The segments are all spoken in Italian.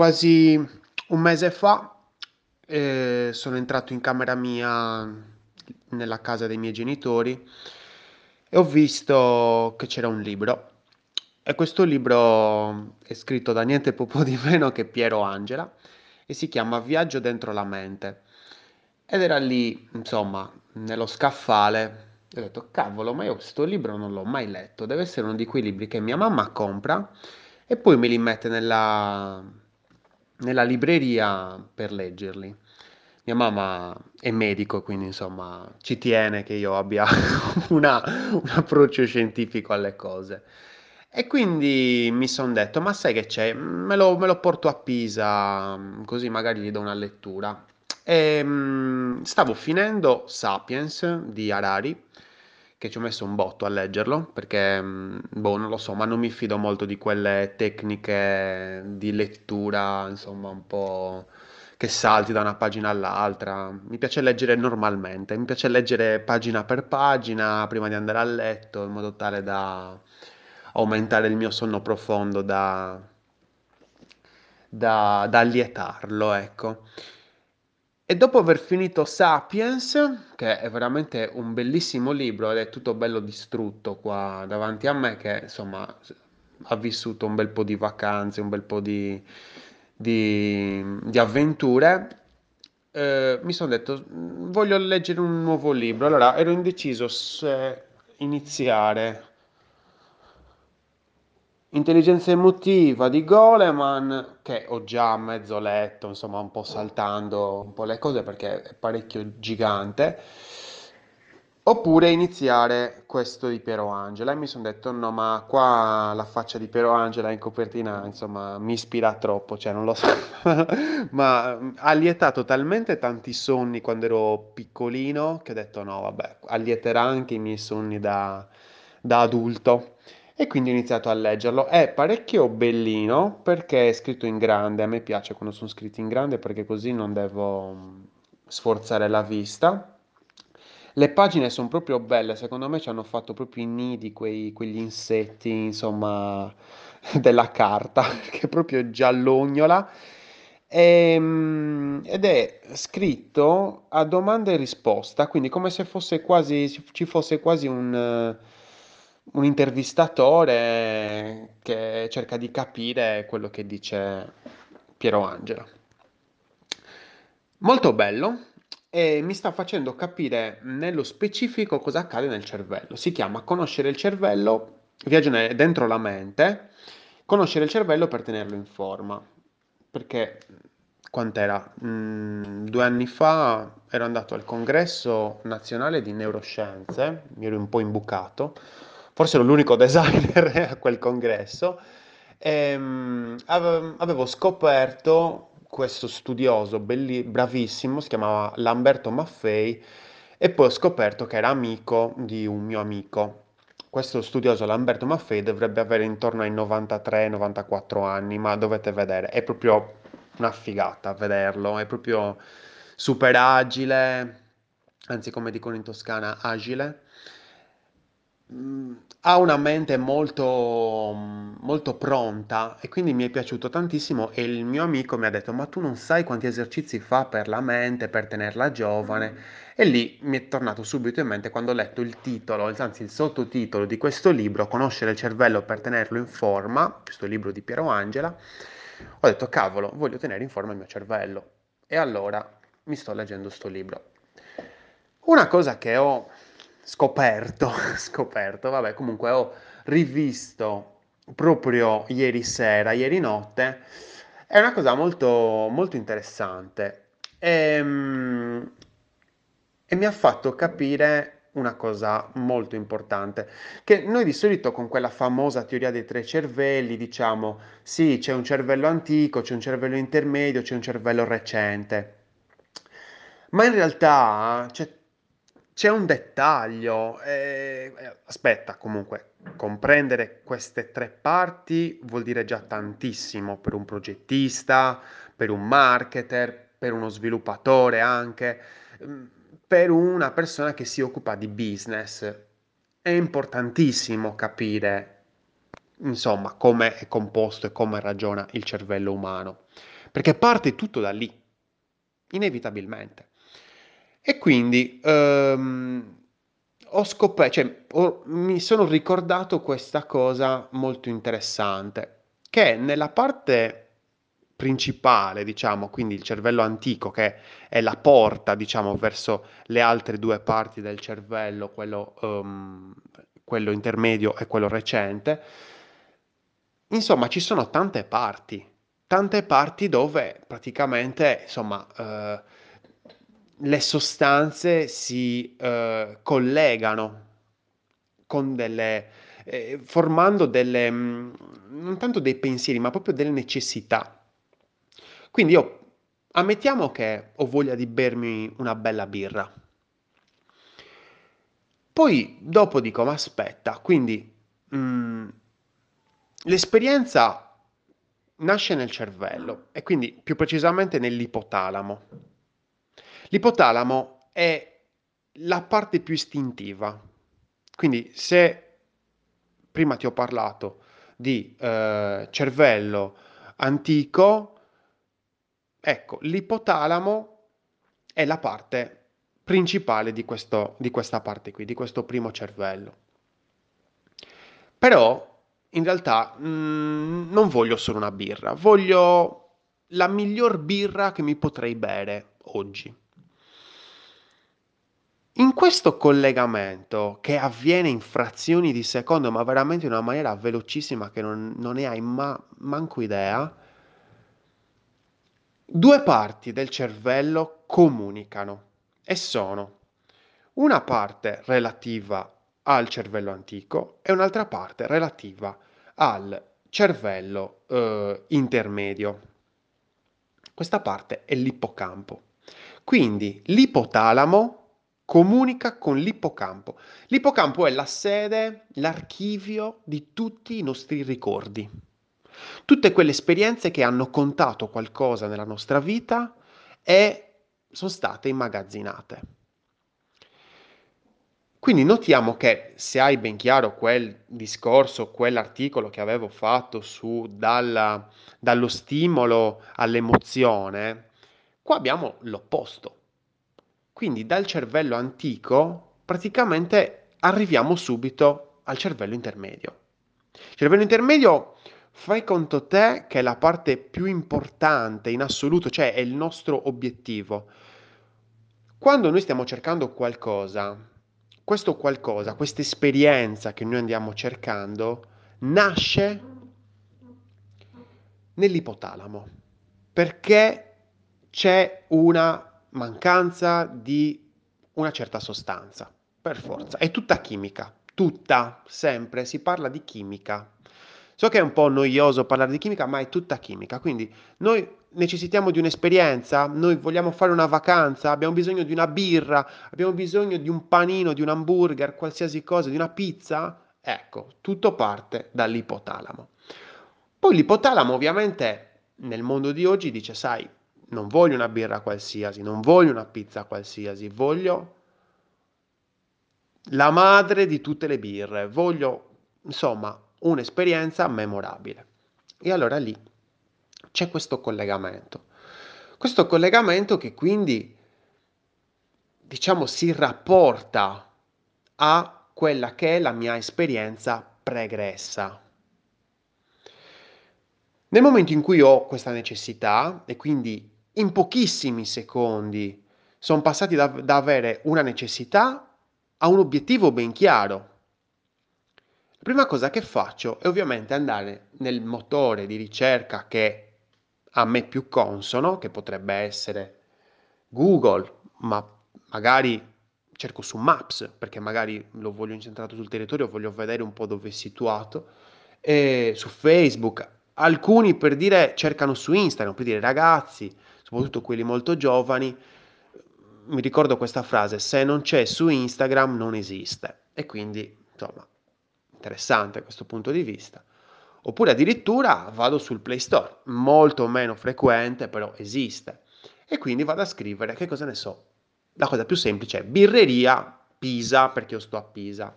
quasi un mese fa eh, sono entrato in camera mia nella casa dei miei genitori e ho visto che c'era un libro. E questo libro è scritto da niente poco di meno che Piero Angela e si chiama Viaggio dentro la mente. Ed era lì, insomma, nello scaffale. E ho detto, cavolo, ma io questo libro non l'ho mai letto. Deve essere uno di quei libri che mia mamma compra e poi me li mette nella, nella libreria per leggerli. Mia mamma è medico, quindi insomma ci tiene che io abbia una- un approccio scientifico alle cose. E quindi mi sono detto, ma sai che c'è? Me lo, me lo porto a Pisa, così magari gli do una lettura. E, mm, stavo finendo Sapiens di Harari che ci ho messo un botto a leggerlo perché, mm, boh, non lo so, ma non mi fido molto di quelle tecniche di lettura, insomma, un po' che salti da una pagina all'altra. Mi piace leggere normalmente, mi piace leggere pagina per pagina prima di andare a letto in modo tale da aumentare il mio sonno profondo, da, da, da allietarlo, ecco. E dopo aver finito Sapiens, che è veramente un bellissimo libro ed è tutto bello distrutto qua davanti a me, che insomma ha vissuto un bel po' di vacanze, un bel po' di, di, di avventure, eh, mi sono detto voglio leggere un nuovo libro. Allora ero indeciso se iniziare Intelligenza emotiva di Goleman, che ho già mezzo letto, insomma, un po' saltando un po' le cose perché è parecchio gigante. Oppure iniziare questo di Piero Angela. E mi sono detto: no, ma qua la faccia di Piero Angela in copertina, insomma, mi ispira troppo, cioè non lo so. Ma ha lietato talmente tanti sogni quando ero piccolino che ho detto: no, vabbè, allieterà anche i miei sogni da, da adulto. E quindi ho iniziato a leggerlo. È parecchio bellino perché è scritto in grande. A me piace quando sono scritti in grande perché così non devo mm, sforzare la vista. Le pagine sono proprio belle, secondo me ci hanno fatto proprio i nidi, quei, quegli insetti, insomma, della carta, che è proprio giallognola. Ehm, ed è scritto a domanda e risposta, quindi come se fosse quasi, ci fosse quasi un, un intervistatore che cerca di capire quello che dice Piero Angela. Molto bello e mi sta facendo capire nello specifico cosa accade nel cervello. Si chiama conoscere il cervello, viaggio dentro la mente, conoscere il cervello per tenerlo in forma. Perché quant'era? Mm, due anni fa ero andato al congresso nazionale di neuroscienze, mi ero un po' imbucato, forse ero l'unico designer a quel congresso, e, um, avevo scoperto questo studioso belli- bravissimo, si chiamava Lamberto Maffei, e poi ho scoperto che era amico di un mio amico. Questo studioso Lamberto Maffei dovrebbe avere intorno ai 93-94 anni, ma dovete vedere, è proprio una figata vederlo, è proprio super agile, anzi come dicono in Toscana, agile. Mm, ha una mente molto, molto pronta e quindi mi è piaciuto tantissimo e il mio amico mi ha detto ma tu non sai quanti esercizi fa per la mente, per tenerla giovane? E lì mi è tornato subito in mente quando ho letto il titolo, anzi il sottotitolo di questo libro, Conoscere il cervello per tenerlo in forma, questo libro di Piero Angela, ho detto cavolo, voglio tenere in forma il mio cervello e allora mi sto leggendo questo libro. Una cosa che ho scoperto, scoperto, vabbè, comunque ho rivisto proprio ieri sera, ieri notte, è una cosa molto, molto interessante. E, ehm, e mi ha fatto capire una cosa molto importante, che noi di solito con quella famosa teoria dei tre cervelli diciamo sì, c'è un cervello antico, c'è un cervello intermedio, c'è un cervello recente, ma in realtà c'è c'è un dettaglio, eh, eh, aspetta, comunque, comprendere queste tre parti vuol dire già tantissimo per un progettista, per un marketer, per uno sviluppatore anche, mm, per una persona che si occupa di business. È importantissimo capire insomma, come è composto e come ragiona il cervello umano, perché parte tutto da lì, inevitabilmente. E quindi ehm, ho scoperto, cioè, ho, mi sono ricordato questa cosa molto interessante, che nella parte principale, diciamo, quindi il cervello antico, che è la porta, diciamo, verso le altre due parti del cervello, quello, um, quello intermedio e quello recente, insomma, ci sono tante parti, tante parti dove praticamente, insomma, eh, le sostanze si eh, collegano con delle, eh, formando delle, mm, non tanto dei pensieri, ma proprio delle necessità. Quindi io, ammettiamo che ho voglia di bermi una bella birra. Poi dopo dico, ma aspetta, quindi mh, mm, l'esperienza nasce nel cervello e quindi più precisamente nell'ipotalamo. L'ipotalamo è la parte più istintiva. Quindi se prima ti ho parlato di eh, cervello antico, ecco, l'ipotalamo è la parte principale di, questo, di questa parte qui, di questo primo cervello. Però in realtà mh, mm, non voglio solo una birra, voglio la miglior birra che mi potrei bere oggi. In questo collegamento, che avviene in frazioni di secondo, ma veramente in una maniera velocissima che non, non ne hai ma, manco idea, due parti del cervello comunicano e sono una parte relativa al cervello antico e un'altra parte relativa al cervello eh, intermedio. Questa parte è l'ippocampo. Quindi l'ipotalamo comunica con l'ippocampo. L'ippocampo è la sede, l'archivio di tutti i nostri ricordi. Tutte quelle esperienze che hanno contato qualcosa nella nostra vita e sono state immagazzinate. Quindi notiamo che se hai ben chiaro quel discorso, quell'articolo che avevo fatto su dalla, dallo stimolo all'emozione, qua abbiamo l'opposto. Quindi dal cervello antico praticamente arriviamo subito al cervello intermedio. Il cervello intermedio, fai conto te che è la parte più importante in assoluto, cioè è il nostro obiettivo. Quando noi stiamo cercando qualcosa, questo qualcosa, questa esperienza che noi andiamo cercando, nasce nell'ipotalamo, perché c'è una mancanza di una certa sostanza, per forza. È tutta chimica, tutta, sempre, si parla di chimica. So che è un po' noioso parlare di chimica, ma è tutta chimica. Quindi noi necessitiamo di un'esperienza, noi vogliamo fare una vacanza, abbiamo bisogno di una birra, abbiamo bisogno di un panino, di un hamburger, qualsiasi cosa, di una pizza. Ecco, tutto parte dall'ipotalamo. Poi l'ipotalamo ovviamente nel mondo di oggi dice, sai, non voglio una birra qualsiasi, non voglio una pizza qualsiasi, voglio la madre di tutte le birre, voglio insomma un'esperienza memorabile. E allora lì c'è questo collegamento. Questo collegamento che quindi diciamo si rapporta a quella che è la mia esperienza pregressa. Nel momento in cui ho questa necessità e quindi in pochissimi secondi sono passati da, da avere una necessità a un obiettivo ben chiaro. La prima cosa che faccio è ovviamente andare nel motore di ricerca che a me più consono, che potrebbe essere Google, ma magari cerco su Maps, perché magari lo voglio incentrato sul territorio, voglio vedere un po' dove è situato, e su Facebook. Alcuni per dire cercano su Instagram, per dire ragazzi, soprattutto quelli molto giovani, mi ricordo questa frase, se non c'è su Instagram non esiste. E quindi, insomma, interessante questo punto di vista. Oppure addirittura vado sul Play Store, molto meno frequente, però esiste. E quindi vado a scrivere, che cosa ne so, la cosa più semplice è birreria Pisa, perché io sto a Pisa.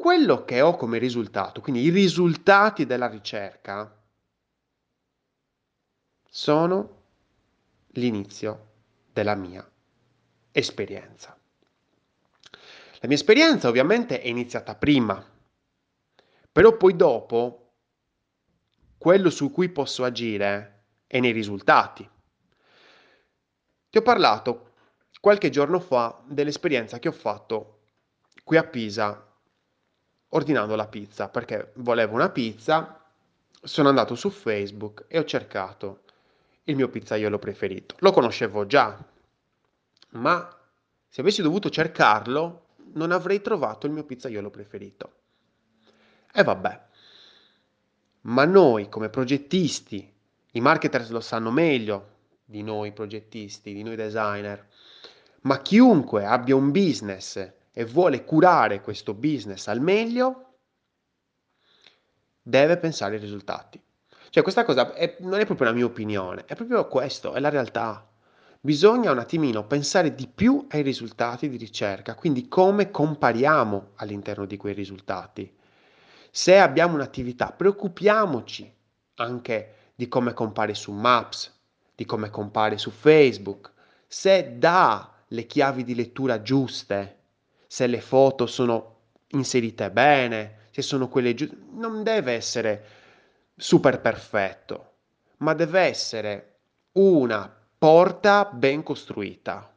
quello che ho come risultato, quindi i risultati della ricerca, sono l'inizio della mia esperienza. La mia esperienza ovviamente è iniziata prima, però poi dopo quello su cui posso agire è nei risultati. Ti ho parlato qualche giorno fa dell'esperienza che ho fatto qui a Pisa ordinando la pizza perché volevo una pizza, sono andato su Facebook e ho cercato il mio pizzaiolo preferito. Lo conoscevo già, ma se avessi dovuto cercarlo non avrei trovato il mio pizzaiolo preferito. E vabbè. Ma noi come progettisti, i marketers lo sanno meglio di noi progettisti, di noi designer, ma chiunque abbia un business e vuole curare questo business al meglio, deve pensare ai risultati. Cioè questa cosa è, non è proprio la mia opinione, è proprio questo, è la realtà. Bisogna un attimino pensare di più ai risultati di ricerca, quindi come compariamo all'interno di quei risultati. Se abbiamo un'attività, preoccupiamoci anche di come compare su Maps, di come compare su Facebook, se dà le chiavi di lettura giuste, se le foto sono inserite bene, se sono quelle giuste, non deve essere super perfetto, ma deve essere una porta ben costruita.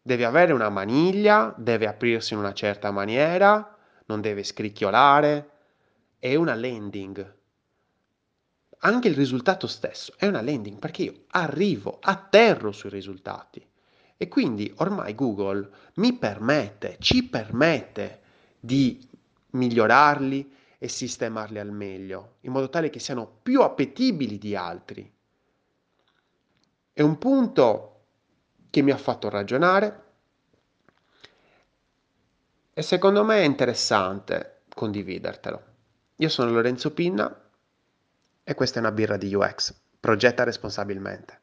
Deve avere una maniglia, deve aprirsi in una certa maniera, non deve scricchiolare. È una landing. Anche il risultato stesso è una landing perché io arrivo, atterro sui risultati. E quindi ormai Google mi permette, ci permette di migliorarli e sistemarli al meglio, in modo tale che siano più appetibili di altri. È un punto che mi ha fatto ragionare e secondo me è interessante condividertelo. Io sono Lorenzo Pinna e questa è una birra di UX. Progetta responsabilmente.